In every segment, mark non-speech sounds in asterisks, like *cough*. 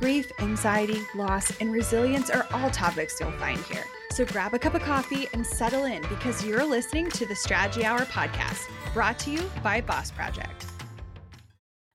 Grief, anxiety, loss, and resilience are all topics you'll find here. So grab a cup of coffee and settle in because you're listening to the Strategy Hour podcast, brought to you by Boss Project.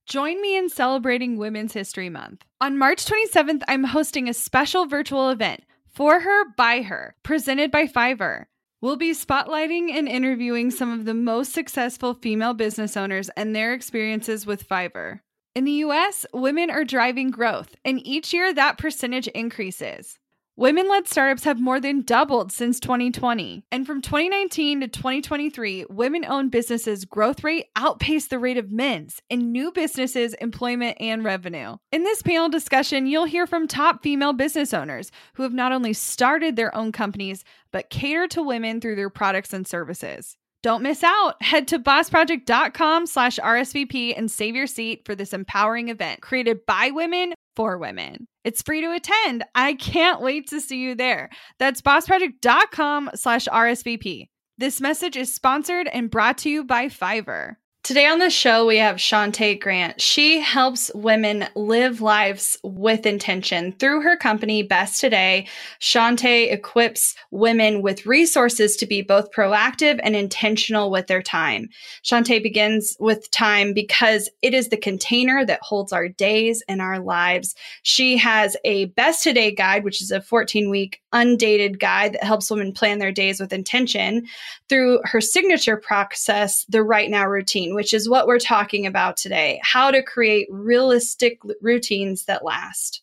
Join me in celebrating Women's History Month. On March 27th, I'm hosting a special virtual event, For Her, By Her, presented by Fiverr. We'll be spotlighting and interviewing some of the most successful female business owners and their experiences with Fiverr. In the US, women are driving growth, and each year that percentage increases. Women led startups have more than doubled since 2020. And from 2019 to 2023, women owned businesses' growth rate outpaced the rate of men's in new businesses, employment, and revenue. In this panel discussion, you'll hear from top female business owners who have not only started their own companies, but cater to women through their products and services. Don't miss out. Head to bossproject.com slash RSVP and save your seat for this empowering event created by women for women. It's free to attend. I can't wait to see you there. That's bossproject.com slash RSVP. This message is sponsored and brought to you by Fiverr. Today on the show, we have Shunta Grant. She helps women live lives with intention. Through her company, Best Today, Shunta equips women with resources to be both proactive and intentional with their time. Shunta begins with time because it is the container that holds our days and our lives. She has a Best Today guide, which is a 14 week undated guide that helps women plan their days with intention through her signature process, the Right Now routine which is what we're talking about today how to create realistic routines that last.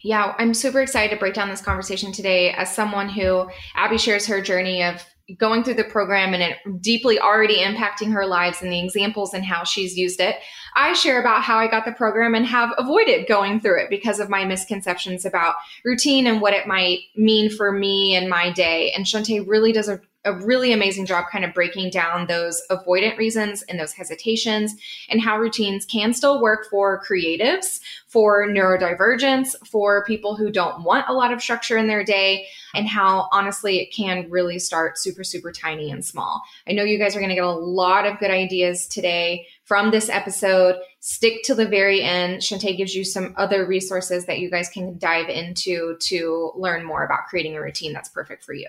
Yeah, I'm super excited to break down this conversation today as someone who Abby shares her journey of going through the program and it deeply already impacting her lives and the examples and how she's used it. I share about how I got the program and have avoided going through it because of my misconceptions about routine and what it might mean for me and my day. And Shunta really does a a really amazing job kind of breaking down those avoidant reasons and those hesitations and how routines can still work for creatives, for neurodivergents, for people who don't want a lot of structure in their day, and how honestly it can really start super, super tiny and small. I know you guys are going to get a lot of good ideas today from this episode. Stick to the very end. Shunta gives you some other resources that you guys can dive into to learn more about creating a routine that's perfect for you.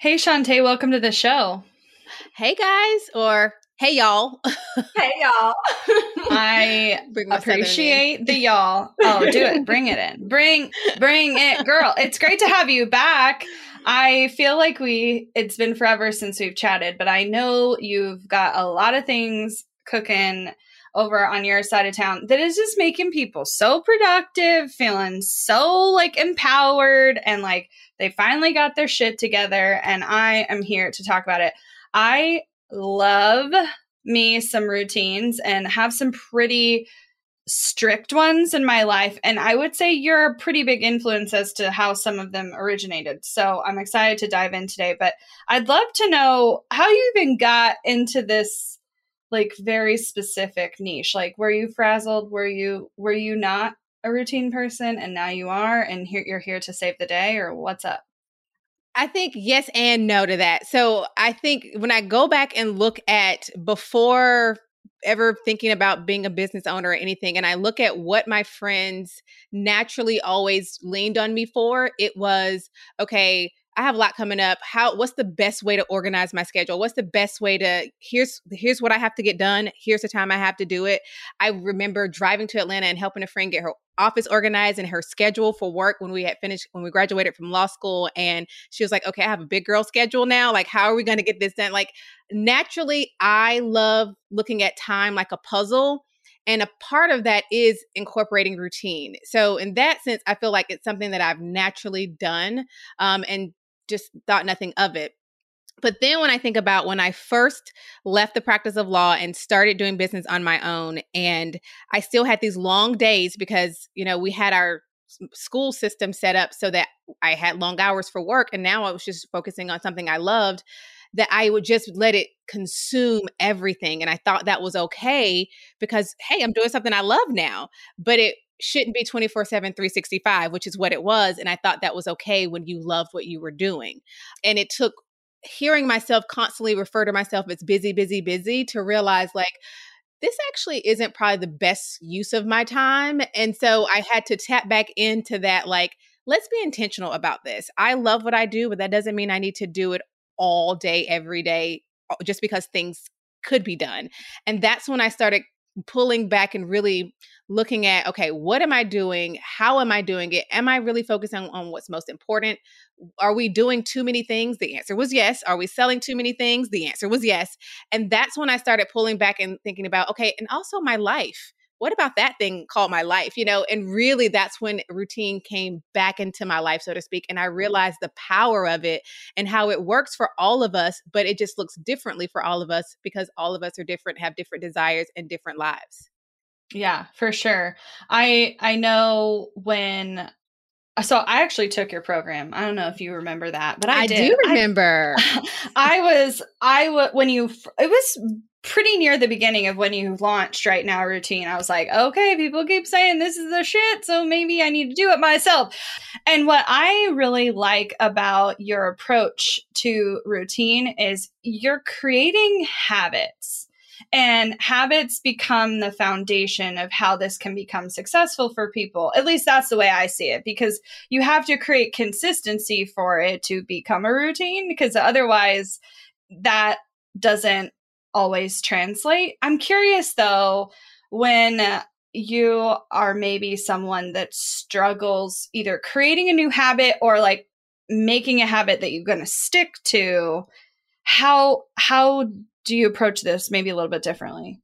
Hey, Shunta, welcome to the show. Hey, guys, or hey, y'all. hey, y'all. I *laughs* appreciate the y'all. Oh, do it. Bring it in. Bring, bring it, girl. It's great to have you back. I feel like we, it's been forever since we've chatted, but I know you've got a lot of things cooking over on your side of town that is just making people so productive, feeling so like empowered and like they finally got their shit together. And I am here to talk about it. I love me some routines and have some pretty strict ones in my life. And I would say you're a pretty big influence as to how some of them originated. So I'm excited to dive in today. But I'd love to know how you even got into this like very specific niche like were you frazzled were you were you not a routine person and now you are and here you're here to save the day or what's up I think yes and no to that. So I think when I go back and look at before ever thinking about being a business owner or anything, and I look at what my friends naturally always leaned on me for, it was okay, I have a lot coming up. How what's the best way to organize my schedule? What's the best way to here's here's what I have to get done. Here's the time I have to do it. I remember driving to Atlanta and helping a friend get her office organized and her schedule for work when we had finished when we graduated from law school and she was like, "Okay, I have a big girl schedule now. Like how are we going to get this done?" Like naturally I love looking at time like a puzzle and a part of that is incorporating routine. So, in that sense, I feel like it's something that I've naturally done. Um, and just thought nothing of it. But then when I think about when I first left the practice of law and started doing business on my own, and I still had these long days because, you know, we had our school system set up so that I had long hours for work and now I was just focusing on something I loved that I would just let it consume everything and I thought that was okay because hey I'm doing something I love now but it shouldn't be 24 7 365 which is what it was and I thought that was okay when you loved what you were doing and it took hearing myself constantly refer to myself as busy busy busy to realize like this actually isn't probably the best use of my time. And so I had to tap back into that, like, let's be intentional about this. I love what I do, but that doesn't mean I need to do it all day, every day, just because things could be done. And that's when I started pulling back and really looking at okay what am i doing? How am i doing it? Am i really focusing on what's most important? Are we doing too many things? The answer was yes. Are we selling too many things? The answer was yes. And that's when i started pulling back and thinking about okay and also my life what about that thing called my life you know and really that's when routine came back into my life so to speak and i realized the power of it and how it works for all of us but it just looks differently for all of us because all of us are different have different desires and different lives. Yeah for sure. I i know when Uh, so I actually took your program. I don't know if you remember that, but I, I do remember. I, *laughs* I was I was when you it was pretty near the beginning of when you launched right now routine i was like okay people keep saying this is the shit so maybe i need to do it myself and what i really like about your approach to routine is you're creating habits and habits become the foundation of how this can become successful for people. At least that's the way I see it, because you have to create consistency for it to become a routine, because otherwise, that doesn't always translate. I'm curious though, when you are maybe someone that struggles either creating a new habit or like making a habit that you're going to stick to how how do you approach this maybe a little bit differently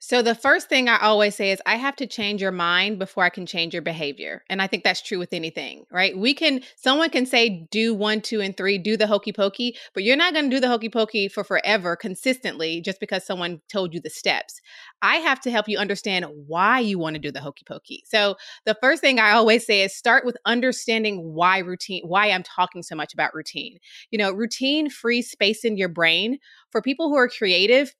so the first thing I always say is I have to change your mind before I can change your behavior. And I think that's true with anything, right? We can someone can say do 1, 2 and 3, do the hokey pokey, but you're not going to do the hokey pokey for forever consistently just because someone told you the steps. I have to help you understand why you want to do the hokey pokey. So the first thing I always say is start with understanding why routine why I'm talking so much about routine. You know, routine frees space in your brain. For people who are creative,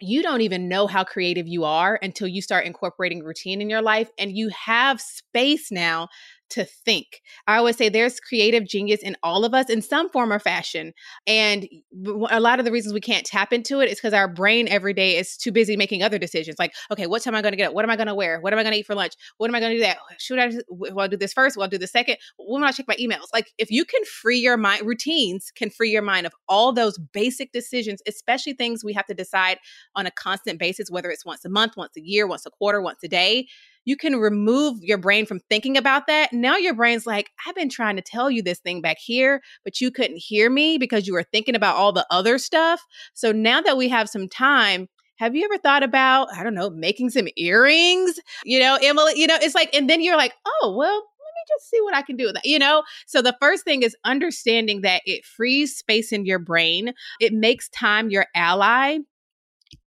you don't even know how creative you are until you start incorporating routine in your life and you have space now to think. I always say there's creative genius in all of us in some form or fashion. And a lot of the reasons we can't tap into it is because our brain every day is too busy making other decisions. Like, okay, what time am I going to get up? What am I going to wear? What am I going to eat for lunch? What am I going to do that? Should I, will I do this first? Will I do the second? When will I check my emails? Like, if you can free your mind, routines can free your mind of all those basic decisions, especially things we have to decide on a constant basis, whether it's once a month, once a year, once a quarter, once a day you can remove your brain from thinking about that. Now your brain's like, I've been trying to tell you this thing back here, but you couldn't hear me because you were thinking about all the other stuff. So now that we have some time, have you ever thought about, I don't know, making some earrings? You know, Emylee, you know, it's like, and then you're like, oh, well, let me just see what I can do with that, you know? So the first thing is understanding that it frees space in your brain. It makes time your ally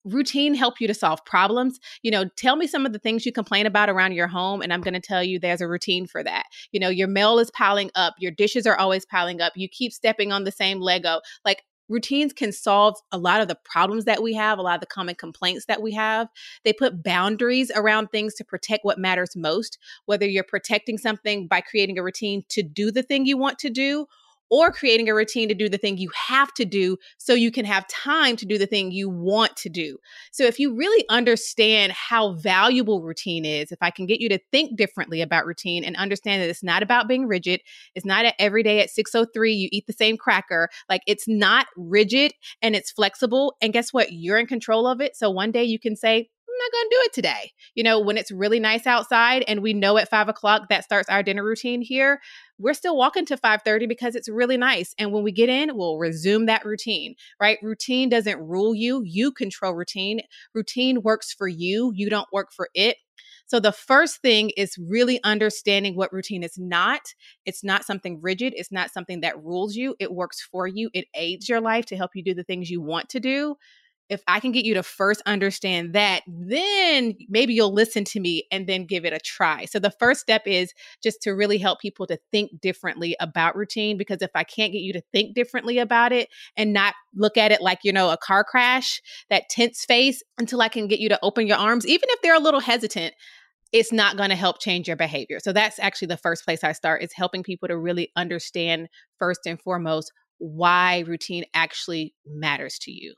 routine help you to solve problems. You know tell me some of the things you complain about around your home and i'm going to tell you there's a routine for that. You know your mail is piling up your dishes are always piling up you keep stepping on the same lego. Like routines can solve a lot of the problems that we have, a lot of the common complaints that we have. They put boundaries around things to protect what matters most, whether you're protecting something by creating a routine to do the thing you want to do or creating a routine to do the thing you have to do so you can have time to do the thing you want to do. So if you really understand how valuable routine is, if I can get you to think differently about routine and understand that it's not about being rigid, it's not every day at 603 you eat the same cracker, like it's not rigid and it's flexible and guess what? You're in control of it. So one day you can say, I'm not going to do it today. You know, when it's really nice outside and we know at five o'clock that starts our dinner routine here, we're still walking to 5:30 because it's really nice. And when we get in, we'll resume that routine, right? Routine doesn't rule you. You control routine. Routine works for you. You don't work for it. So the first thing is really understanding what routine is not. It's not something rigid. It's not something that rules you. It works for you. It aids your life to help you do the things you want to do if I can get you to first understand that, then maybe you'll listen to me and then give it a try. So the first step is just to really help people to think differently about routine because if I can't get you to think differently about it and not look at it like, you know, a car crash, that tense face until I can get you to open your arms, even if they're a little hesitant, it's not going to help change your behavior. So that's actually the first place I start is helping people to really understand first and foremost why routine actually matters to you.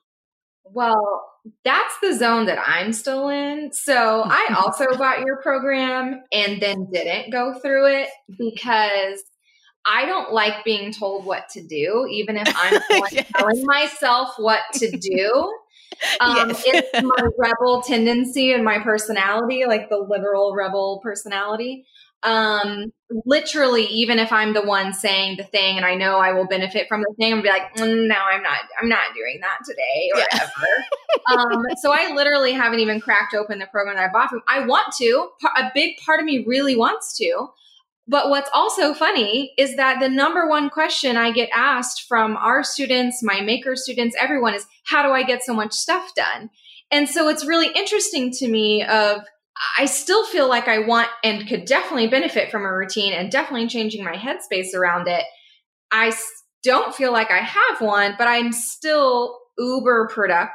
Well, that's the zone that I'm still in. So *laughs* I also bought your program and then didn't go through it because I don't like being told what to do, even if I'm *laughs* yes. telling myself what to *laughs* do. Um, yes. it's my rebel tendency and my personality, like the literal rebel personality. Um, literally, even if I'm the one saying the thing and I know I will benefit from the thing, I'm be like, mm, no, I'm not, I'm not doing that today or yeah. ever. um, so I literally haven't even cracked open the program that I bought from. I want to. A big part of me really wants to. But what's also funny is that the number one question I get asked from our students, my maker students, everyone is, how do I get so much stuff done? And so it's really interesting to me of I still feel like I want and could definitely benefit from a routine and definitely changing my headspace around it. I don't feel like I have one, but I'm still uber productive,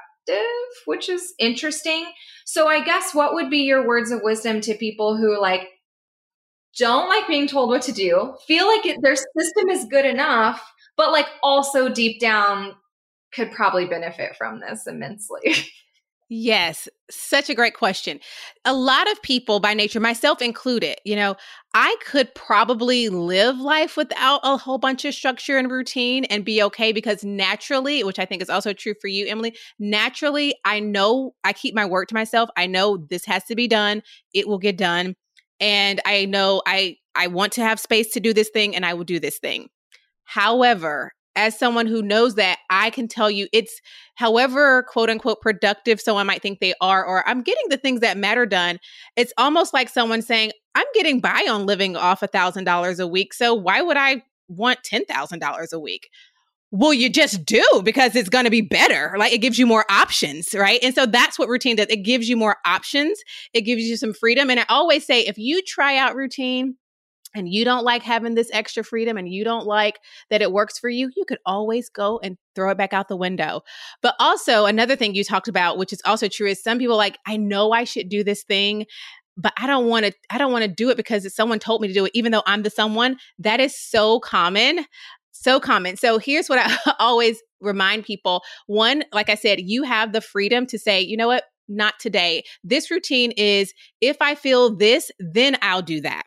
which is interesting. So I guess what would be your words of wisdom to people who like don't like being told what to do, feel like it, their system is good enough, but like also deep down could probably benefit from this immensely? *laughs* Yes, such a great question. A lot of people by nature, myself included, you know, I could probably live life without a whole bunch of structure and routine and be okay because naturally, which I think is also true for you, Emylee, naturally, I know I keep my work to myself. I know this has to be done, it will get done. And I know I I want to have space to do this thing and I will do this thing. However, as someone who knows that, I can tell you it's however quote unquote productive someone might think they are, or I'm getting the things that matter done. It's almost like someone saying, I'm getting by on living off a thousand dollars a week. So why would I want ten thousand dollars a week? Well, you just do because it's going to be better. Like it gives you more options, right? And so that's what routine does. It gives you more options. It gives you some freedom. And I always say if you try out routine, and you don't like having this extra freedom and you don't like that it works for you, you could always go and throw it back out the window. But also, another thing you talked about, which is also true, is some people like, I know I should do this thing but I don't want to I don't want to do it because someone told me to do it even though I'm the someone that is so common so common. So here's what I *laughs* always remind people. One, like I said, you have the freedom to say, you know what? Not today. This routine is if I feel this, then I'll do that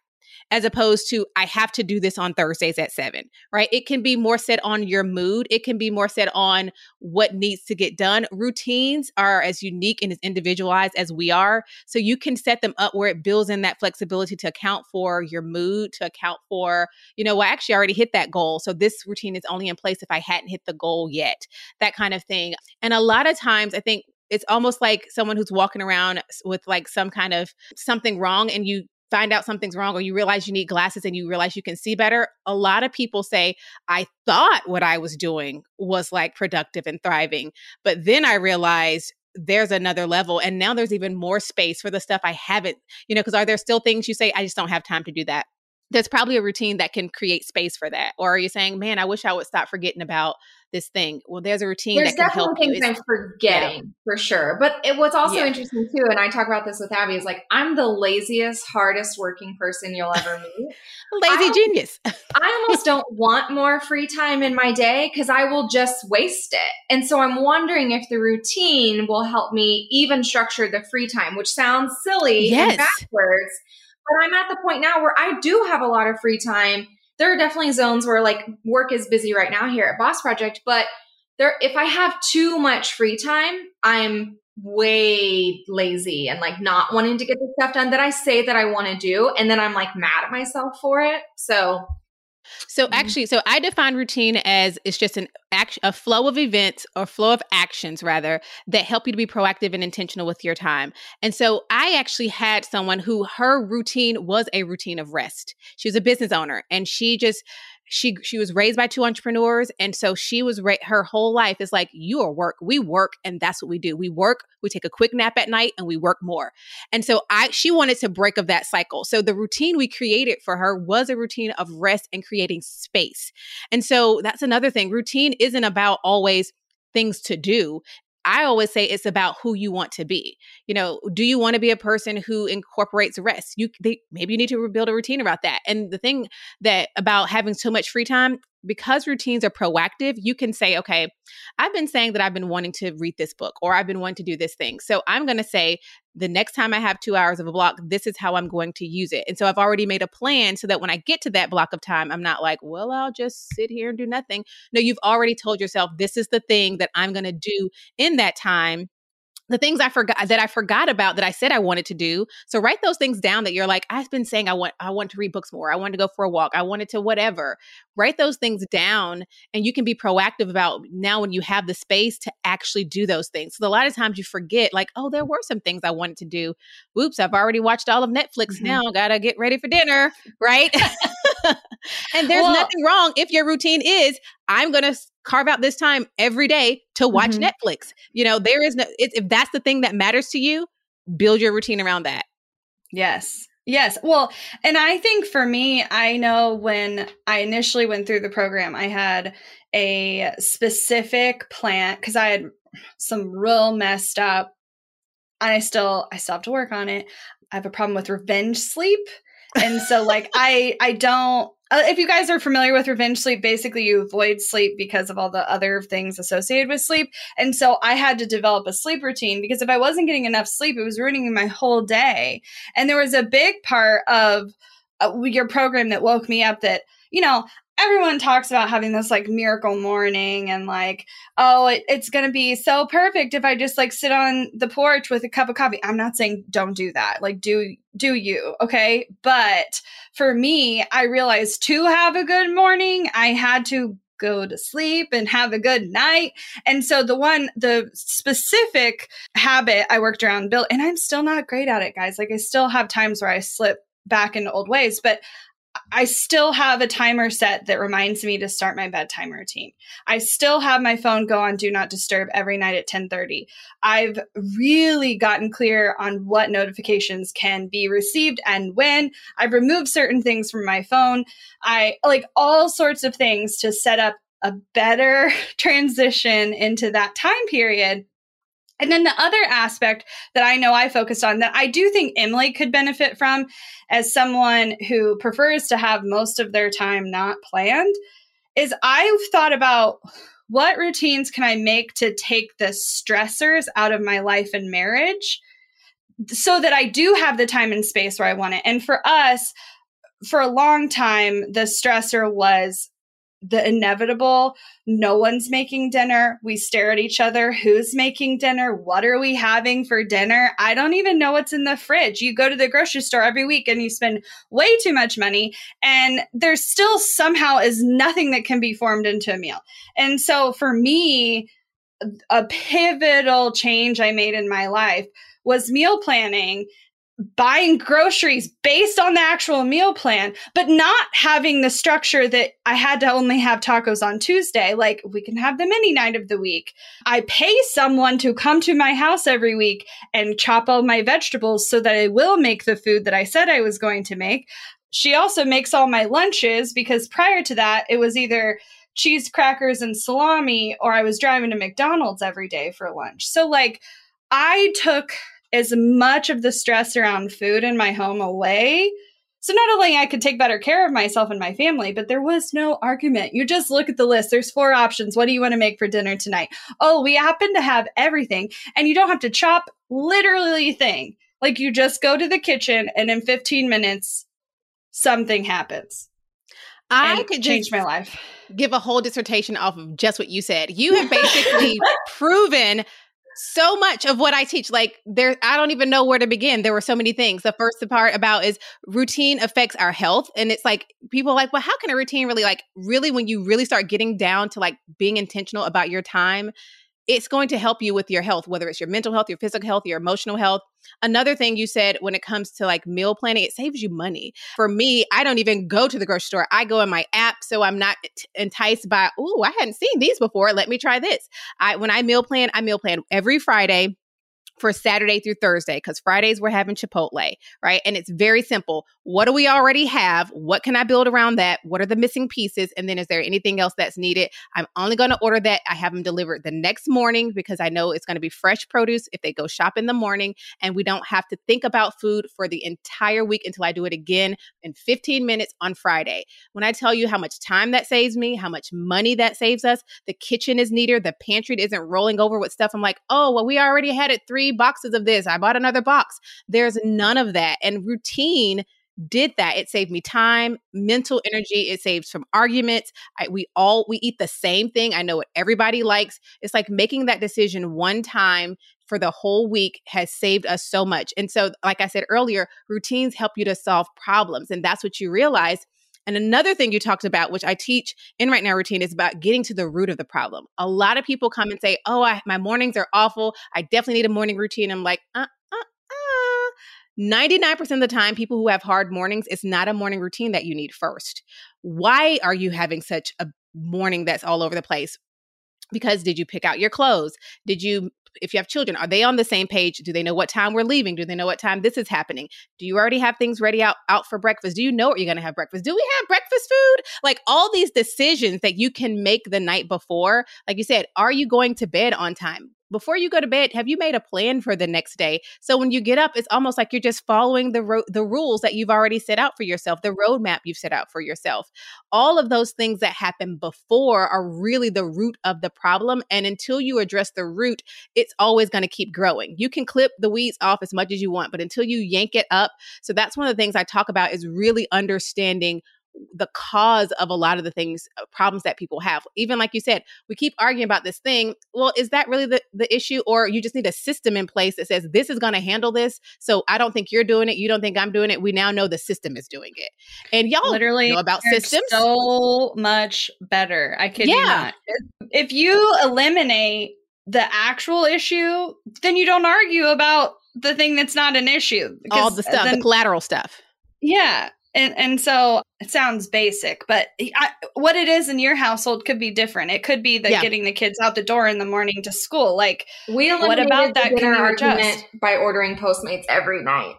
as opposed to I have to do this on Thursdays at seven, right? It can be more set on your mood. It can be more set on what needs to get done. Routines are as unique and as individualized as we are. So you can set them up where it builds in that flexibility to account for your mood, to account for, you know, well, I actually already hit that goal. So this routine is only in place if I hadn't hit the goal yet, that kind of thing. And a lot of times, I think it's almost like someone who's walking around with like some kind of something wrong and you find out something's wrong or you realize you need glasses and you realize you can see better, a lot of people say, I thought what I was doing was like productive and thriving. But then I realized there's another level. And now there's even more space for the stuff I haven't, you know, because are there still things you say, I just don't have time to do that? There's probably a routine that can create space for that. Or are you saying, man, I wish I would stop forgetting about this thing. Well, there's a routine there's that can help you. There's definitely things I'm forgetting yeah. for sure. But it, what's also yeah. interesting too, and I talk about this with Abby, is like I'm the laziest, hardest working person you'll ever meet. Lazy I, genius. *laughs* I almost don't want more free time in my day because I will just waste it. And so I'm wondering if the routine will help me even structure the free time, which sounds silly yes. and backwards. But I'm at the point now where I do have a lot of free time there are definitely zones where like work is busy right now here at Boss Project, but there if I have too much free time, I'm way lazy and like not wanting to get the stuff done that I say that I want to do and then I'm like mad at myself for it. So so mm-hmm. actually, so I define routine as it's just an action, a flow of events or flow of actions rather that help you to be proactive and intentional with your time. And so I actually had someone who her routine was a routine of rest. She was a business owner and she just she she was raised by two entrepreneurs and so she was ra- her whole life is like you are work we work and that's what we do. We work we take a quick nap at night and we work more. And so i she wanted to break of that cycle. So the routine we created for her was a routine of rest and creating space. And so that's another thing routine isn't about always things to do I always say it's about who you want to be. You know, do you want to be a person who incorporates rest? You they, maybe you need to build a routine about that. And the thing that about having so much free time, because routines are proactive, you can say, okay, I've been saying that I've been wanting to read this book or I've been wanting to do this thing. So I'm going to say the next time I have two hours of a block, this is how I'm going to use it. And so I've already made a plan so that when I get to that block of time, I'm not like, well, I'll just sit here and do nothing. No, you've already told yourself, this is the thing that I'm going to do in that time the things I forgot that I forgot about that I said I wanted to do. So write those things down that you're like, I've been saying I want I want to read books more. I want to go for a walk. I wanted to whatever. Write those things down and you can be proactive about now when you have the space to actually do those things. So a lot of times you forget, like, oh, there were some things I wanted to do. Whoops, I've already watched all of Netflix mm-hmm. now. Gotta get ready for dinner, right? *laughs* *laughs* *laughs* and there's well, nothing wrong if your routine is I'm going to carve out this time every day to watch mm-hmm. Netflix. You know, there is no, if that's the thing that matters to you, build your routine around that. Yes. Yes. Well, and I think for me, I know when I initially went through the program, I had a specific plan because I had some real messed up. And I still, I still have to work on it. I have a problem with revenge sleep. And so like I I don't uh, if you guys are familiar with revenge sleep, basically you avoid sleep because of all the other things associated with sleep. And so I had to develop a sleep routine because if I wasn't getting enough sleep, it was ruining my whole day. And there was a big part of uh, your program that woke me up that, you know, everyone talks about having this like miracle morning and like oh it, it's gonna be so perfect if i just like sit on the porch with a cup of coffee i'm not saying don't do that like do do you okay but for me i realized to have a good morning i had to go to sleep and have a good night. And so the one, the specific habit I worked around built, and I'm still not great at it, guys. Like I still have times where I slip back into old ways, but I still have a timer set that reminds me to start my bedtime routine. I still have my phone go on do not disturb every night at 10:30. I've really gotten clear on what notifications can be received and when. I've removed certain things from my phone. I like all sorts of things to set up a better *laughs* transition into that time period and then the other aspect that I know I focused on that I do think Emylee could benefit from as someone who prefers to have most of their time not planned is I've thought about what routines can I make to take the stressors out of my life and marriage so that I do have the time and space where I want it. And for us, for a long time, the stressor was the inevitable no one's making dinner. We stare at each other. Who's making dinner? What are we having for dinner? I don't even know what's in the fridge. You go to the grocery store every week and you spend way too much money and there still somehow is nothing that can be formed into a meal. And so for me a pivotal change i made in my life was meal planning buying groceries based on the actual meal plan, but not having the structure that I had to only have tacos on Tuesday. Like we can have them any night of the week. I pay someone to come to my house every week and chop all my vegetables so that I will make the food that I said I was going to make. She also makes all my lunches because prior to that, it was either cheese crackers and salami or I was driving to McDonald's every day for lunch. So, like, I took as much of the stress around food in my home away. So not only I could take better care of myself and my family, but there was no argument. You just look at the list. There's four options. What do you want to make for dinner tonight? Oh, we happen to have everything. And you don't have to chop literally thing. Like you just go to the kitchen and in 15 minutes something happens. I could change my life. Give a whole dissertation off of just what you said. You have basically *laughs* proven so much of what I teach, like there, I don't even know where to begin. There were so many things. The first part about is routine affects our health. And it's like people like, well, how can a routine really like really when you really start getting down to like being intentional about your time, it's going to help you with your health, whether it's your mental health, your physical health, your emotional health. Another thing you said when it comes to like meal planning, it saves you money. For me, I don't even go to the grocery store. I go in my app, so I'm not enticed by, oh, I hadn't seen these before. Let me try this. I when I meal plan, I meal plan every Friday for Saturday through Thursday because Fridays we're having Chipotle, right? And it's very simple. What do we already have? What can I build around that? What are the missing pieces? And then is there anything else that's needed? I'm only going to order that. I have them delivered the next morning because I know it's going to be fresh produce if they go shop in the morning. And we don't have to think about food for the entire week until I do it again in 15 minutes on Friday. When I tell you how much time that saves me, how much money that saves us, the kitchen is neater, the pantry isn't rolling over with stuff. I'm like, oh, well, we already had it three boxes of this. I bought another box. There's none of that. And routine did that it saved me time mental energy it saves from arguments I, we all we eat the same thing i know what everybody likes it's like making that decision one time for the whole week has saved us so much and so like i said earlier routines help you to solve problems and that's what you realize and another thing you talked about, which I teach in Right Now Routine, is about getting to the root of the problem. A lot of people come and say, Oh, I, my mornings are awful. I definitely need a morning routine. I'm like, uh, uh, uh. 99% of the time, people who have hard mornings, it's not a morning routine that you need first. Why are you having such a morning that's all over the place? because did you pick out your clothes did you if you have children, are they on the same page? Do they know what time we're leaving? Do they know what time this is happening? Do you already have things ready out, out for breakfast? Do you know what you're going to have breakfast? Do we have breakfast food? Like all these decisions that you can make the night before. Like you said, are you going to bed on time? Before you go to bed, have you made a plan for the next day? So when you get up, it's almost like you're just following the ro- the rules that you've already set out for yourself, the roadmap you've set out for yourself. All of those things that happen before are really the root of the problem, and until you address the root, it's always going to keep growing. You can clip the weeds off as much as you want, but until you yank it up, so that's one of the things I talk about is really understanding the cause of a lot of the things uh, problems that people have. Even like you said we keep arguing about this thing well is that really the, the issue or you just need a system in place that says this is going to handle this so i don't think you're doing it you don't think i'm doing it we now know the system is doing it. And y'all literally know about systems. so much better i kid yeah. not. If you eliminate the actual issue then you don't argue about the thing that's not an issue all the stuff then, the collateral stuff. Yeah and and so it sounds basic, but I, what it is in your household could be different. It could be that yeah. getting the kids out the door in the morning to school. Like, we what about that? Can you adjust by ordering Postmates every night?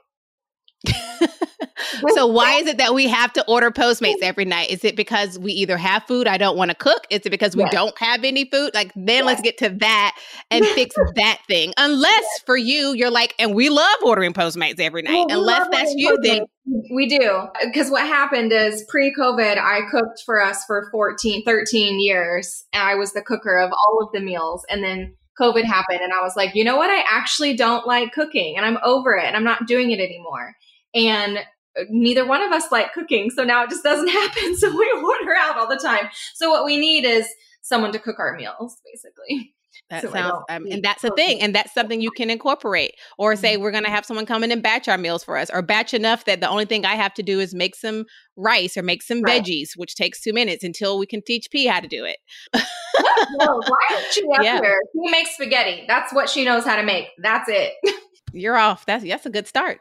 *laughs* so why is it that we have to order Postmates every night? Is it because we either have food I don't want to cook? Is it because we yes. don't have any food? Like then yes. let's get to that and *laughs* fix that thing. Unless yes. for you, you're like, and we love ordering Postmates every night. Well, Unless that's you, Postmates. then we do. Uh, because what happened is pre COVID, I cooked for us for 14, 13 years. And I was the cooker of all of the meals. And then COVID happened and I was like, you know what? I actually don't like cooking and I'm over it and I'm not doing it anymore. And neither one of us like cooking. So now it just doesn't *laughs* happen. So we order out all the time. So what we need is someone to cook our meals, basically. That so sounds, um, and that's a thing, and that's something you can incorporate. Or say mm-hmm. we're going to have someone come in and batch our meals for us, or batch enough that the only thing I have to do is make some rice or make some right. veggies, which takes two minutes until we can teach P how to do it. no, *laughs* why is she up yeah. here? He makes spaghetti. That's what she knows how to make. That's it. You're off. That's that's a good start.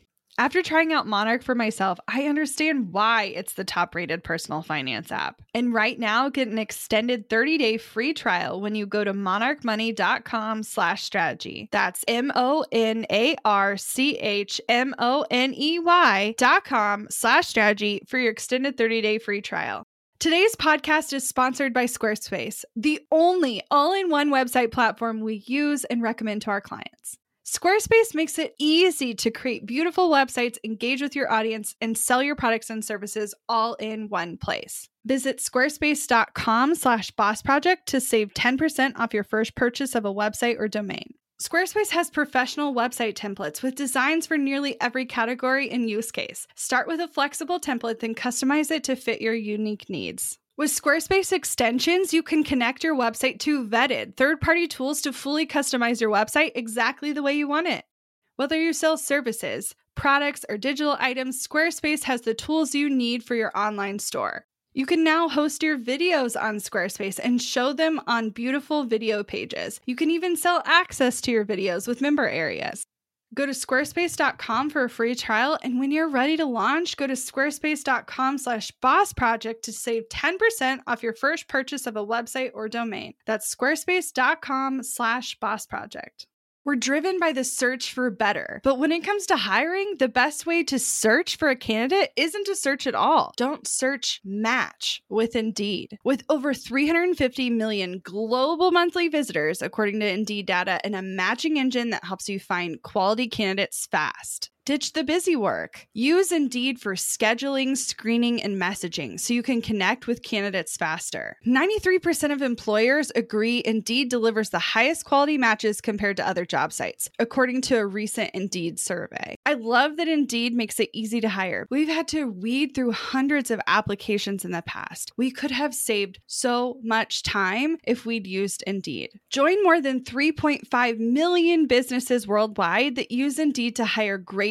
After trying out Monarch for myself, I understand why it's the top rated personal finance app. And right now, get an extended 30 day free trial when you go to monarchmoney.com slash strategy. That's M O N A R C H M O N E Y dot com slash strategy for your extended 30 day free trial. Today's podcast is sponsored by Squarespace, the only all in one website platform we use and recommend to our clients. Squarespace makes it easy to create beautiful websites, engage with your audience, and sell your products and services all in one place. Visit squarespace.com slash boss project to save 10% off your first purchase of a website or domain. Squarespace has professional website templates with designs for nearly every category and use case. Start with a flexible template, then customize it to fit your unique needs. With Squarespace extensions, you can connect your website to vetted third party tools to fully customize your website exactly the way you want it. Whether you sell services, products, or digital items, Squarespace has the tools you need for your online store. You can now host your videos on Squarespace and show them on beautiful video pages. You can even sell access to your videos with member areas. Go to squarespace.com for a free trial, and when you're ready to launch, go to squarespace.com slash boss project to save 10% off your first purchase of a website or domain. That's squarespace.com slash boss project. We're driven by the search for better. But when it comes to hiring, the best way to search for a candidate isn't to search at all. Don't search, match with Indeed. With over 350 million global monthly visitors, according to Indeed data, and a matching engine that helps you find quality candidates fast. Ditch the busy work. Use Indeed for scheduling, screening, and messaging so you can connect with candidates faster. 93% of employers agree Indeed delivers the highest quality matches compared to other job sites, according to a recent Indeed survey. I love that Indeed makes it easy to hire. We've had to weed through hundreds of applications in the past. We could have saved so much time if we'd used Indeed. Join more than 3.5 million businesses worldwide that use Indeed to hire great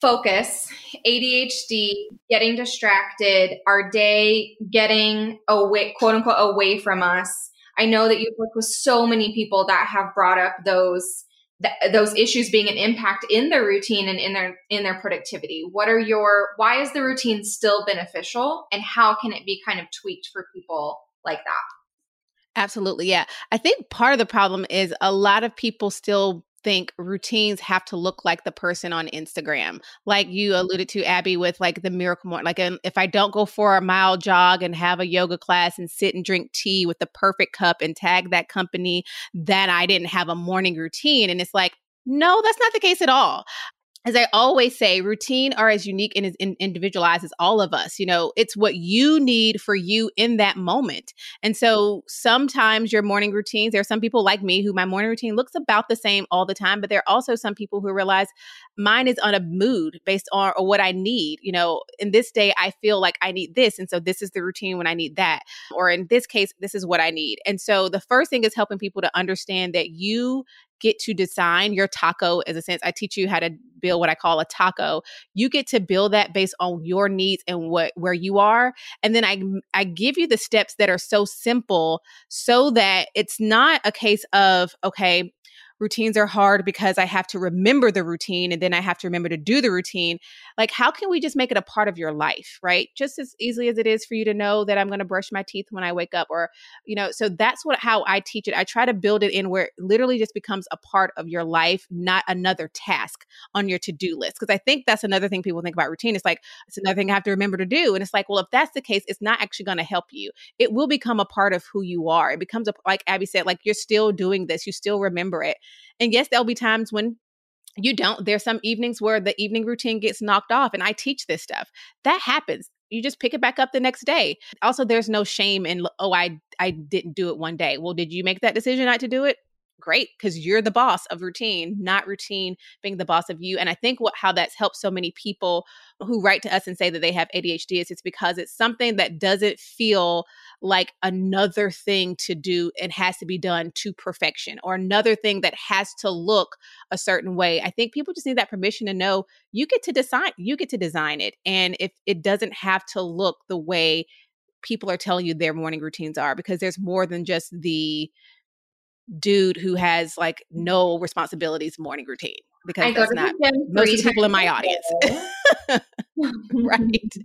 focus, ADHD, getting distracted, our day getting away, quote unquote, away from us. I know that you've worked with so many people that have brought up those th- those issues being an impact in their routine and in their in their productivity. What are your why is the routine still beneficial and how can it be kind of tweaked for people like that? Absolutely. Yeah. I think part of the problem is a lot of people still think routines have to look like the person on Instagram. Like you mm-hmm. alluded to, Abby, with like the miracle morning. Like um, if I don't go for a mile jog and have a yoga class and sit and drink tea with the perfect cup and tag that company, then I didn't have a morning routine. And it's like, no, that's not the case at all as I always say, routine are as unique and as individualized as all of us. You know, it's what you need for you in that moment. And so sometimes your morning routines, there are some people like me who my morning routine looks about the same all the time, but there are also some people who realize mine is on a mood based on or what I need. You know, in this day, I feel like I need this. And so this is the routine when I need that. Or in this case, this is what I need. And so the first thing is helping people to understand that you get to design your taco as a sense. I teach you how to build what I call a taco. You get to build that based on your needs and what where you are. And then I I give you the steps that are so simple so that it's not a case of okay, routines are hard because I have to remember the routine and then I have to remember to do the routine. Like, how can we just make it a part of your life, right? Just as easily as it is for you to know that I'm going to brush my teeth when I wake up, or, you know, so that's what how I teach it. I try to build it in where it literally just becomes a part of your life, not another task on your to do list. Because I think that's another thing people think about routine. It's like, it's another thing I have to remember to do. And it's like, well, if that's the case, it's not actually going to help you. It will become a part of who you are. It becomes a, like Abby said, like you're still doing this, you still remember it. And yes, there'll be times when you don't. There's some evenings where the evening routine gets knocked off, and I teach this stuff. That happens. You just pick it back up the next day. Also, there's no shame in oh, I I didn't do it one day. Well, did you make that decision not to do it? great because you're the boss of routine, not routine being the boss of you. And I think what how that's helped so many people who write to us and say that they have ADHD is it's because it's something that doesn't feel like another thing to do and has to be done to perfection or another thing that has to look a certain way. I think people just need that permission to know you get to design you get to design it and if it doesn't have to look the way people are telling you their morning routines are because there's more than just the dude who has like no responsibilities morning routine because that's not most of the people in my audience. *laughs* right. *laughs*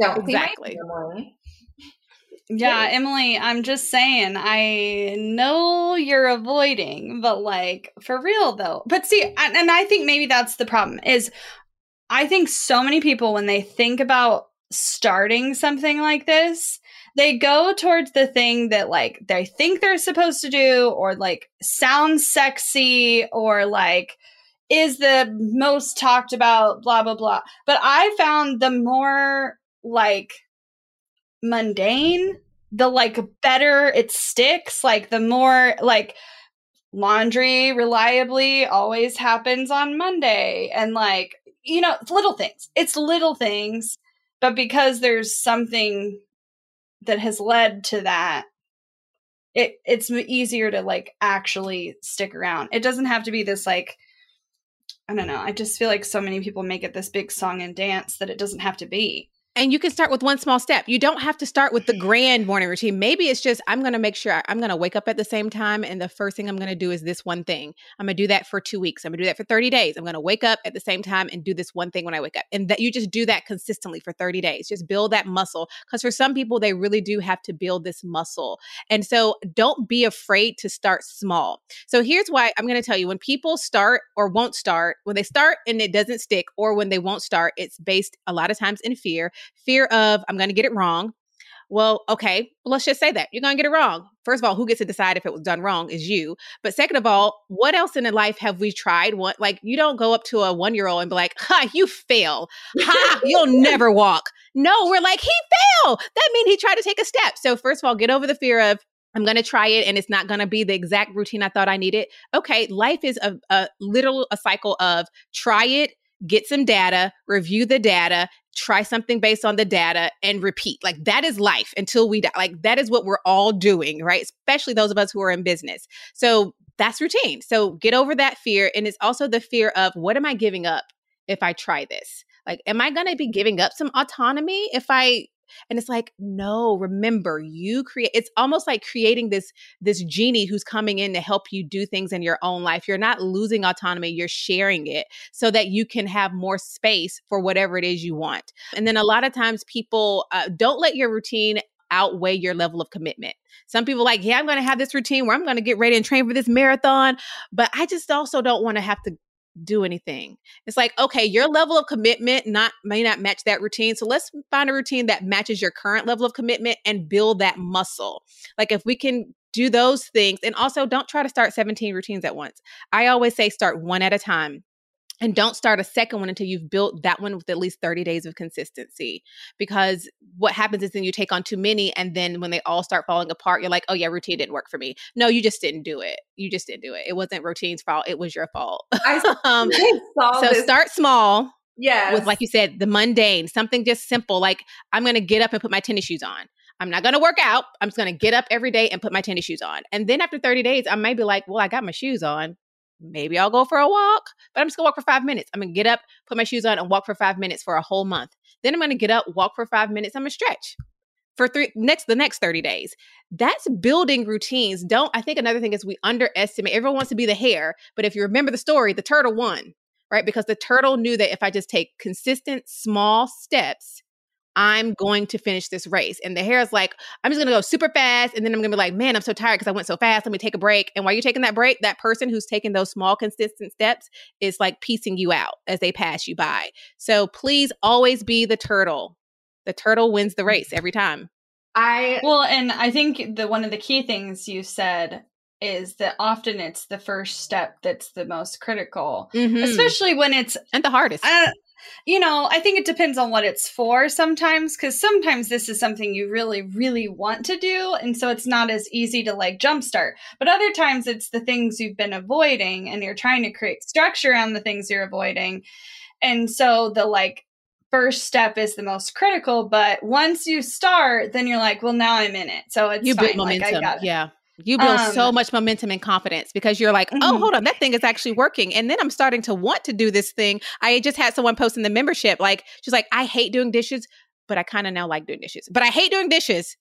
So exactly. Yeah, Emylee, I'm just saying, I know you're avoiding, but like for real though. But see, and I think maybe that's the problem is I think so many people when they think about starting something like this, they go towards the thing that like they think they're supposed to do or like sounds sexy or like is the most talked about blah blah blah. But I found the more like mundane, the like better it sticks, like the more like laundry reliably always happens on Monday and like you know, little things. It's little things, but because there's something that has led to that, it it's easier to like actually stick around. It doesn't have to be this like I don't know. I just feel like so many people make it this big song and dance that it doesn't have to be. And you can start with one small step. You don't have to start with the mm-hmm. grand morning routine. Maybe it's just I'm going to make sure I'm going to wake up at the same time. And the first thing I'm going to do is this one thing. I'm going to do that for two weeks. I'm going to do that for 30 days. I'm going to wake up at the same time and do this one thing when I wake up. And that you just do that consistently for 30 days. Just build that muscle. Because for some people, they really do have to build this muscle. And so don't be afraid to start small. So here's why I'm going to tell you when people start or won't start, when they start and it doesn't stick, or when they won't start, it's based a lot of times in fear fear of I'm going to get it wrong. Well, okay, let's just say that you're going to get it wrong. First of all, who gets to decide if it was done wrong is you. But second of all, what else in life have we tried? What like you don't go up to a one year old and be like, "Ha, you fail. Ha, you'll never walk." No, we're like, he fell. That means he tried to take a step. So first of all, get over the fear of I'm going to try it and it's not going to be the exact routine I thought I needed. Okay, life is a, a a cycle of try it, get some data, review the data, try something based on the data and repeat. Like that is life until we die. Like that is what we're all doing, right? Especially those of us who are in business. So that's routine. So get over that fear. And it's also the fear of what am I giving up if I try this? Like, am I going to be giving up some autonomy if I and it's like no remember you create it's almost like creating this this genie who's coming in to help you do things in your own life you're not losing autonomy you're sharing it so that you can have more space for whatever it is you want and then a lot of times people uh, don't let your routine outweigh your level of commitment. Some people like, yeah, I'm going to have this routine where I'm going to get ready and train for this marathon, but I just also don't want to have to do anything. It's like, okay, your level of commitment not may not match that routine. So let's find a routine that matches your current level of commitment and build that muscle. Like if we can do those things and also don't try to start 17 routines at once. I always say start one at a time and don't start a second one until you've built that one with at least 30 days of consistency because what happens is then you take on too many and then when they all start falling apart you're like oh yeah routine didn't work for me. No you just didn't do it. You just didn't do it. It wasn't routine's fault. It was your fault. I *laughs* um, so this. start small yeah with like you said the mundane something just simple like i'm gonna get up and put my tennis shoes on. I'm not going to work out. I'm just going to get up every day and put my tennis shoes on. And then after 30 days, I may be like, well, I got my shoes on maybe I'll go for a walk, but I'm just gonna walk for five minutes. I'm gonna get up, put my shoes on, and walk for five minutes for a whole month. Then I'm gonna get up, walk for five minutes. I'm gonna stretch for three next the next 30 days. That's building routines. Don't I think another thing is we underestimate everyone wants to be the hare, but if you remember the story, the turtle won, right? Because the turtle knew that if I just take consistent small steps, I'm going to finish this race. And the hare is like, I'm just going to go super fast. And then I'm going to be like, man, I'm so tired because I went so fast. Let me take a break. And while you're taking that break, that person who's taking those small, consistent steps is like piecing you out as they pass you by. So please always be the turtle. The turtle wins the race every time. I, well, and I think the one of the key things you said is that often it's the first step that's the most critical, mm-hmm. especially when it's and the hardest. I, you know, I think it depends on what it's for sometimes, because sometimes this is something you really, really want to do. And so it's not as easy to like jumpstart. But other times it's the things you've been avoiding and you're trying to create structure around the things you're avoiding. And so the like first step is the most critical. But once you start, then you're like, well, now I'm in it. So it's you fine. build momentum. Like, I got it. Yeah. You build Um, so much momentum and confidence because you're like, oh, Mhm. hold on, that thing is actually working. And then I'm starting to want to do this thing. I just had someone post in the membership, like, she's like, I hate doing dishes, but I kind of now like doing dishes. But I hate doing dishes,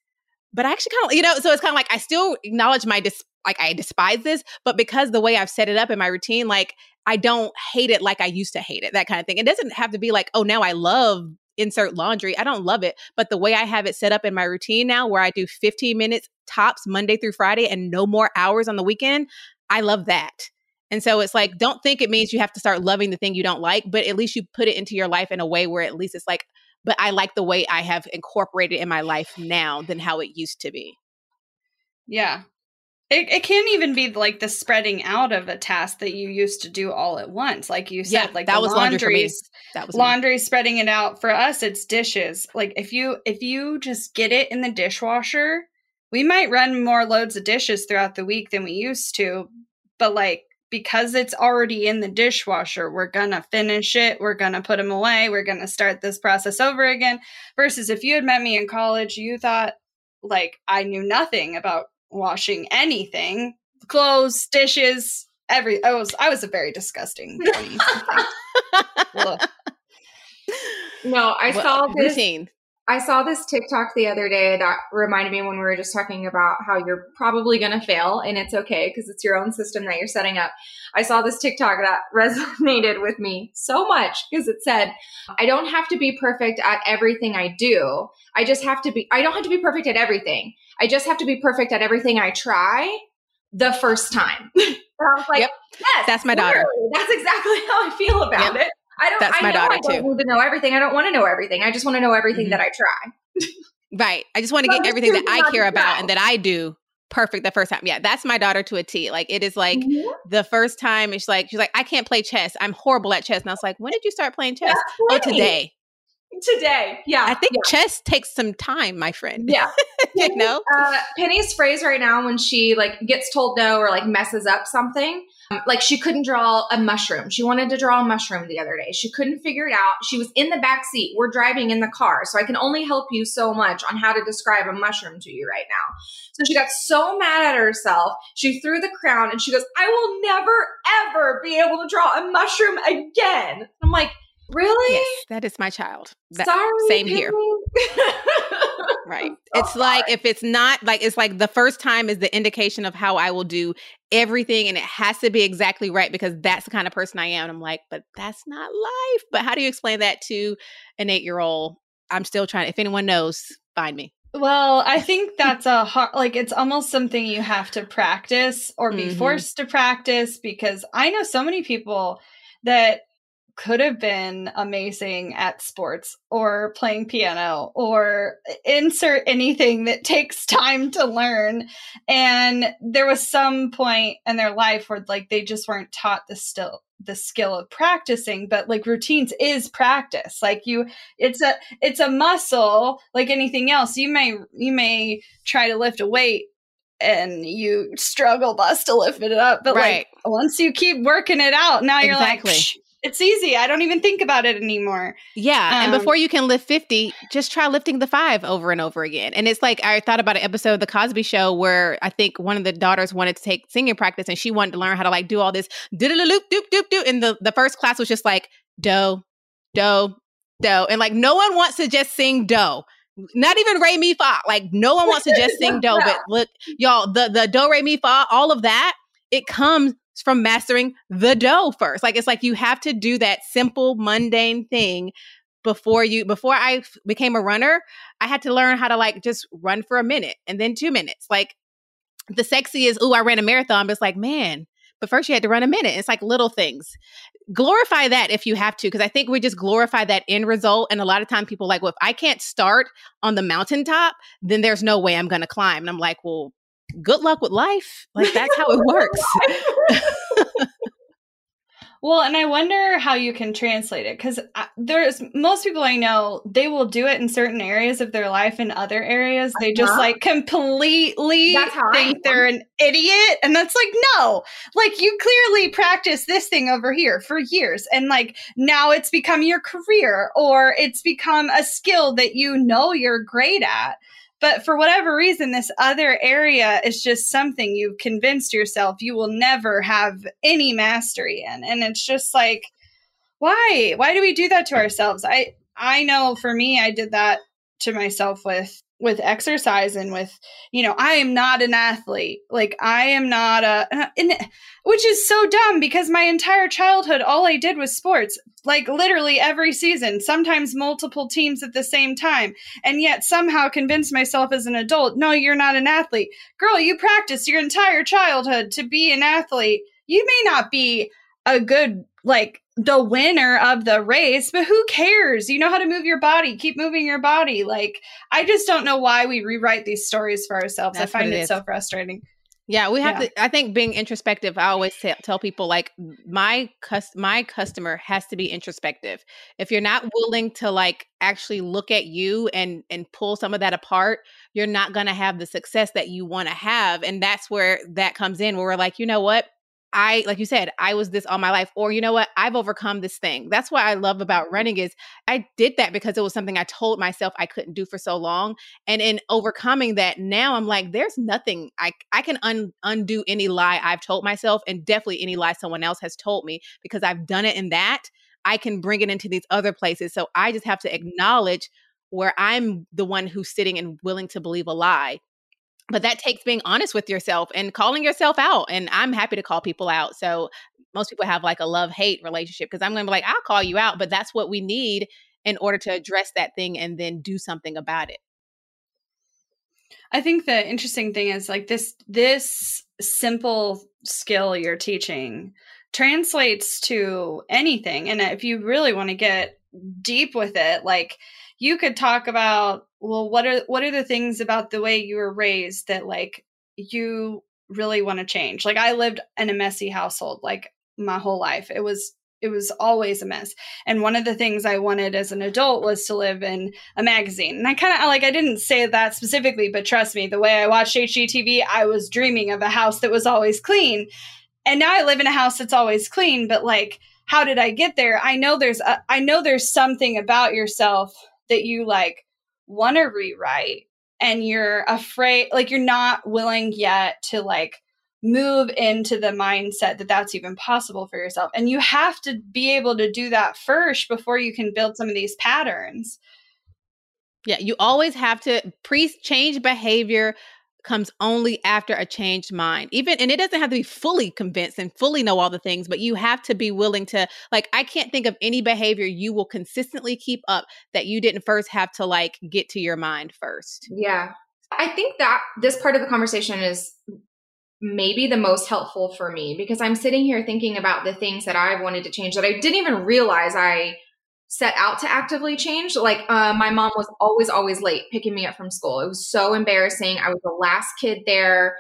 but I actually kind of, you know, so it's kind of like I still acknowledge my dis- like I despise this, but because the way I've set it up in my routine, like I don't hate it like I used to hate it, that kind of thing. It doesn't have to be like, oh, now I love insert laundry. I don't love it, but the way I have it set up in my routine now, where I do 15 minutes tops Monday through Friday and no more hours on the weekend, I love that. And so it's like, don't think it means you have to start loving the thing you don't like, but at least you put it into your life in a way where at least it's like, but I like the way I have incorporated in my life now than how it used to be. Yeah. It, it can even be like the spreading out of a task that you used to do all at once. Like you said, Yeah, like that the was laundry me. That was me. laundry spreading it out for us it's dishes like if you if you just get it in the dishwasher we might run more loads of dishes throughout the week than we used to but like because it's already in the dishwasher we're gonna finish it we're gonna put them away we're gonna start this process over again versus if you had met me in college you thought like i knew nothing about washing anything clothes dishes every i was i was a very disgusting *laughs* No, I Well, saw this. routine. I saw this TikTok the other day that reminded me when we were just talking about how you're probably going to fail and it's okay because it's your own system that you're setting up. I saw this TikTok that *laughs* resonated with me so much because it said, I don't have to be perfect at everything I do. I just have to be, I don't have to be perfect at everything. I just have to be perfect at everything I try the first time. *laughs* I was like, Yep. yes, That's my daughter. That's exactly *laughs* how I feel about it. I don't, That's I my know daughter, I don't too. need to know everything. I don't want to know everything. I just want to know everything Mhm. that I try. Right. I just want to get everything that I care about and that I do perfect the first time. Yeah, that's my daughter to a T. Like it is like Mhm. the first time it's like she's like, I can't play chess. I'm horrible at chess. And I was like, when did you start playing chess? Oh, today. Today. Yeah. I think chess takes some time, my friend. Yeah. *laughs* you know? Uh, Penny's phrase right now when she like gets told no or like messes up something, um, like she couldn't draw a mushroom. She wanted to draw a mushroom the other day. She couldn't figure it out. She was in the back seat. We're driving in the car, so I can only help you so much on how to describe a mushroom to you right now. So she got so mad at herself. She threw the crown and she goes, "I will never ever be able to draw a mushroom again." I'm like, "Really? Yes, that is my child. That- Sorry, same here. Right. *laughs* So It's like if it's not like it's like the first time is the indication of how I will do everything and it has to be exactly right because that's the kind of person I am. And I'm like, but that's not life. But how do you explain that to an eight year old? I'm still trying. If anyone knows, find me. Well, I think *laughs* that's a hard, like, it's almost something you have to practice or be Mhm. forced to practice because I know so many people that could have been amazing at sports or playing piano or insert anything that *laughs* takes time to learn. And there was some point in their life where, like, they just weren't taught the still the skill of practicing but like routines is practice like you it's a it's a muscle like anything else you may you may try to lift a weight and you struggle bust to lift it up but right. like once you keep working it out now you're Exactly. like "Psh, it's easy i don't even think about it anymore Yeah. and Um, before you can lift 50, just try lifting the five over and over again. And it's like, I thought about an episode of The Cosby Show where I think one of the daughters wanted to take singing practice and she wanted to learn how to like do all this doop doop doop doop. And the, the first class was just like do, do, do. And like, no one wants to just sing do. Not even Re Mi Fa. Like, no one wants to just *laughs* sing do. But look, y'all, the, the do, Re, Mi, Fa, all of that, it comes from mastering the do first. Like, it's like you have to do that simple, mundane thing before you before I f- became a runner, I had to learn how to like just run for a minute and then 2 minutes. Like the sexy is, "Ooh, I ran a marathon." But it's like, man, but first you had to run a minute. It's like little things. Glorify that if you have to because I think we just glorify that end result and a lot of time people like, "Well, if I can't start on the mountaintop, then there's no way I'm going to climb." And I'm like, "Well, good luck with life. Like *laughs* that's how it works." *laughs* *laughs* Well, and I wonder how you can translate it because there's most people I know, they will do it in certain areas of their life. In other areas, they just uh-huh. like completely think they're an idiot. And that's like, no, like you clearly practice this thing over here for years. And like now it's become your career or it's become a skill that you know you're great at. But for whatever reason, this other area is just something you've convinced yourself you will never have any mastery in. And it's just like, why? Why do we do that to ourselves? I I know for me, I did that to myself with with exercise and with you know i am not an athlete. Like i am not a uh, and, which is so dumb because my entire childhood all i did was sports like literally every season sometimes multiple teams at the same time and yet somehow convinced myself as an adult no you're not an athlete. Girl you practiced your entire childhood to be an athlete. You may not be a good like the winner of the race, but who cares? You know how to move your body. Keep moving your body. Like I just don't know why we rewrite these stories for ourselves. That's I find it, it so frustrating. Yeah, we have yeah. to. I think being introspective. I always tell, tell people like my cus- my customer has to be introspective. If you're not willing to like actually look at you and and pull some of that apart, you're not going to have the success that you want to have. And that's where that comes in. Where we're like, you know what? I, like you said, I was this all my life. Or, you know what? I've overcome this thing. That's what I love about mm-hmm. running is I did that because it was something I told myself I couldn't do for so long. And in overcoming that, now I'm like, there's nothing I, I can un, undo any lie I've told myself and definitely any lie someone else has told me because I've done it in that. I can bring it into these other places. So I just have to acknowledge where I'm the one who's sitting and willing to believe a lie but that takes being honest with yourself and calling yourself out and i'm happy to call people out. So most people have like a love hate relationship because i'm going to be like i'll call you out but that's what we need in order to address that thing and then do something about it. I think the interesting thing is like this this simple skill you're teaching translates to anything and if you really want to get deep with it like you could talk about well what are what are the things about the way you were raised that like you really want to change? Like i lived in a messy household like my whole life. It was it was always a mess. And one of the things i wanted as an adult was to live in a magazine. And i kind of like i didn't say that specifically but trust me the way i watched hgtv i was dreaming of a house that was always clean. And now i live in a house that's always clean but like how did i get there? I know there's a, i know there's something about yourself that you like want to rewrite and you're afraid like you're not willing yet to like move into the mindset that that's even possible for yourself and you have to be able to do that first before you can build some of these patterns. Yeah you always have to pre change behavior comes only after a changed mind. Even and it doesn't have to be fully convinced and fully know all the things, but you have to be willing to like I can't think of any behavior you will consistently keep up that you didn't first have to like get to your mind first. Yeah. I think that this part of the conversation is maybe the most helpful for me because I'm sitting here thinking about the things that I've wanted to change that I didn't even realize I set out to actively change. Like uh, my mom was always, always late picking me up from school. It was so embarrassing. I was the last kid there.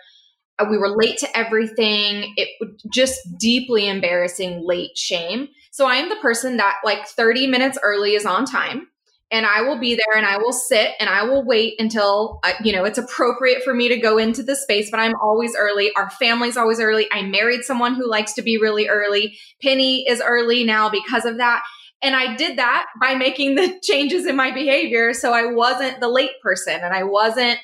Uh, we were late to everything. It was just deeply embarrassing late shame. So I am the person that like 30 minutes early is on time. And I will be there and I will sit and I will wait until, uh, you know, it's appropriate for me to go into the space, but I'm always early. Our family's always early. I married someone who likes to be really early. Penny is early now because of that. And I did that by making the *laughs* changes in my behavior. So I wasn't the late person and I wasn't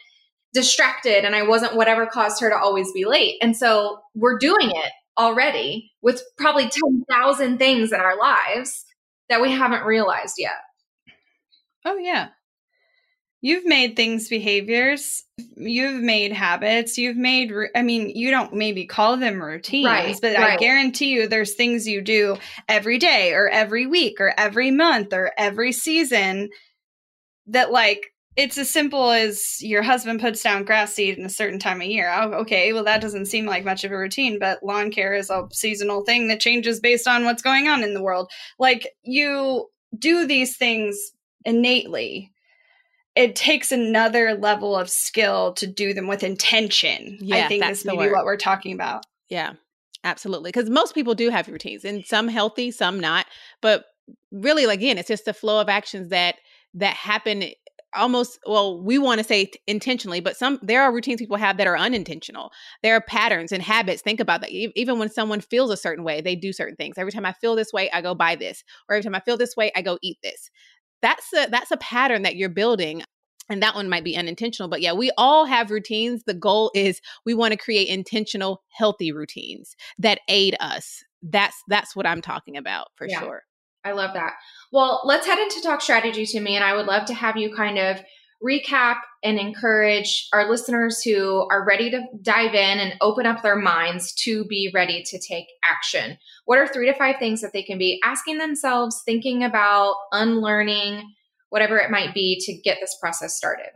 distracted and I wasn't whatever caused her to always be late. And so we're doing it already with probably 10,000 things in our lives that we haven't realized yet. Oh, yeah. You've made things behaviors. You've made habits. You've made, I mean, you don't maybe call them routines, right, but right. I guarantee you there's things you do every day or every week or every month or every season that, like, it's as simple as your husband puts down grass seed in a certain time of year. Oh, okay, well, that doesn't seem like much of a routine, but lawn care is a seasonal thing that changes based on what's going on in the world. Like, you do these things innately it takes another level of skill to do them with intention. Yeah, I think that's maybe what we're talking about. Yeah. Absolutely. Because most people do have routines and some healthy, some not. But really, again, it's just the flow of actions that that happen eh, almost well we want to say t- intentionally but some there are routines people have that are unintentional there are patterns and habits think about that e- even when someone feels a certain way they do certain things every time i feel this way i go buy this or every time i feel this way i go eat this that's a that's a pattern that you're building and that one might be unintentional but yeah we all have routines the goal is we want to create intentional healthy routines that aid us that's that's what i'm talking about for Yeah. sure I love that. Well, let's head into talk strategy to me, and I would love to have you kind of recap and encourage our listeners who are ready to dive in and open up their minds to be ready to take action. What are three to five things that they can be asking themselves, thinking about, unlearning, whatever it might be to get this process started?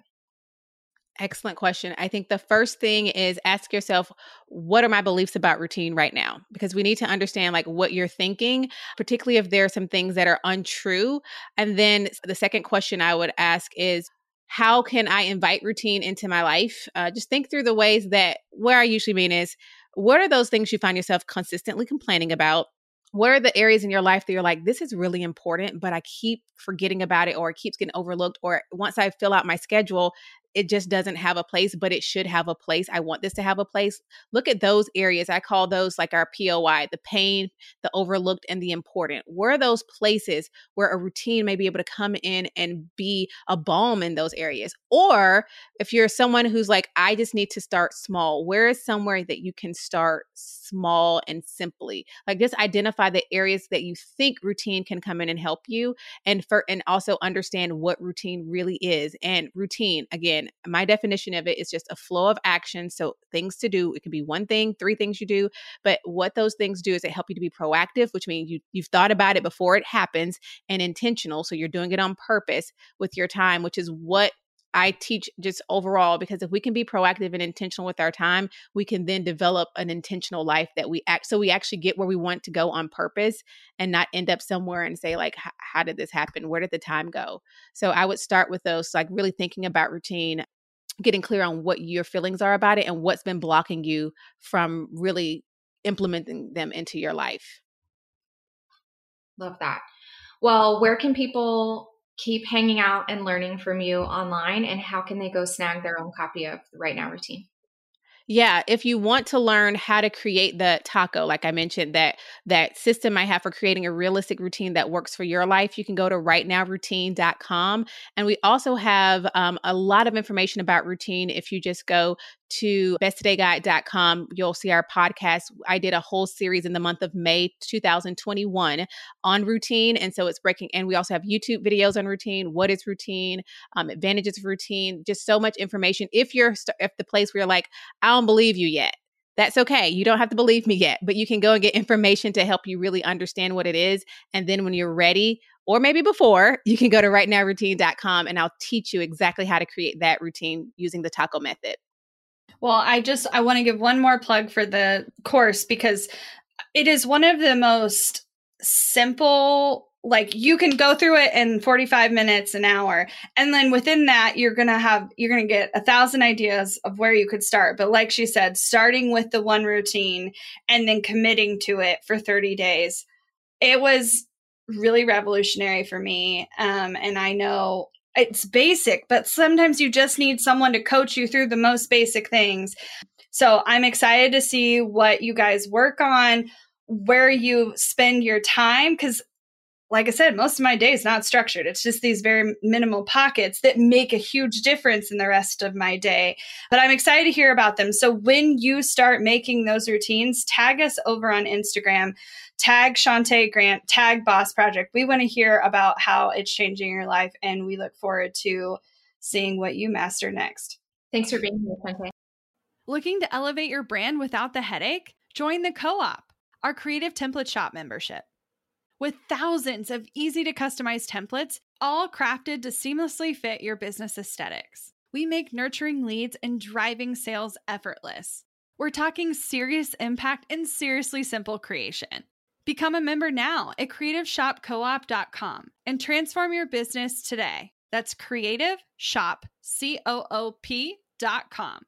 Excellent question. I think the first thing is ask yourself, what are my beliefs about routine right now? Because we need to understand like what you're thinking, particularly if there are some things that are untrue. And then the second question I would ask is, how can I invite routine into my life? Uh, just think through the ways that where I usually mean is, what are those things you find yourself consistently complaining about? What are the areas in your life that you're like, this is really important, but I keep forgetting about it or it keeps getting overlooked? Or once I fill out my schedule, it just doesn't have a place, but it should have a place. I want this to have a place. Look at those areas. I call those like our POI, the pain, the overlooked, and the important. Where are those places where a routine may be able to come in and be a balm in those areas? Or if you're someone who's like, I just need to start small, where is somewhere that you can start small and simply? Like just identify the areas that you think routine can come in and help you and for and also understand what routine really is. And routine, again, my definition of it is just a flow of action. So things to do. It can be one thing, three things you do, but what those things do is it help you to be proactive, which means you you've thought about it before it happens, and intentional. So you're doing it on purpose with your time, which is what I teach just overall because if we can be proactive and intentional with our time, we can then develop an intentional life that we act so we actually get where we want to go on purpose and not end up somewhere and say like how did this happen? Where did the time go? So I would start with those like really thinking about routine, getting clear on what your feelings are about it and what's been blocking you from really implementing them into your life. Love that. Well, where can people keep hanging out and learning from you online, and how can they go snag their own copy of the Right Now routine? Yeah, if you want to learn how to create the taco, like I mentioned, that that system I have for creating a realistic routine that works for your life, you can go to rightnowroutine.com. And we also have um, a lot of information about routine. If you just go to besttodayguide.com, you'll see our podcast. I did a whole series in the month of May 2021 on routine. And so it's breaking, and we also have YouTube videos on routine. What is routine? Um, advantages of routine, just so much information. If you're st- if the place where you're like, I don't believe you yet. That's okay. You don't have to believe me yet, but you can go and get information to help you really understand what it is. And then when you're ready, or maybe before, you can go to rightnowroutine.com and I'll teach you exactly how to create that routine using the taco method. Well, I just I want to give one more plug for the course because it is one of the most simple like you can go through it in 45 minutes an hour and then within that you're gonna have you're gonna get a thousand ideas of where you could start but like she said starting with the one routine and then committing to it for 30 days. It was really revolutionary for me um, and i know it's basic but sometimes you just need someone to coach you through the most basic things so i'm excited to see what you guys work on where you spend your time because like I said, most of my day is not structured. It's just these very minimal pockets that make a huge difference in the rest of my day. But I'm excited to hear about them. So when you start making those routines, tag us over on Instagram, tag Shunta Grant, tag Boss Project. We want to hear about how it's changing your life, and we look forward to seeing what you master next. Thanks for being here, Shunta. Looking to elevate your brand without the headache? Join the Co op, our creative template shop membership. With thousands of easy to customize templates, all crafted to seamlessly fit your business aesthetics, we make nurturing leads and driving sales effortless. We're talking serious impact and seriously simple creation. Become a member now at creativeshopcoop.com and transform your business today. That's creative shop, C O O P.com.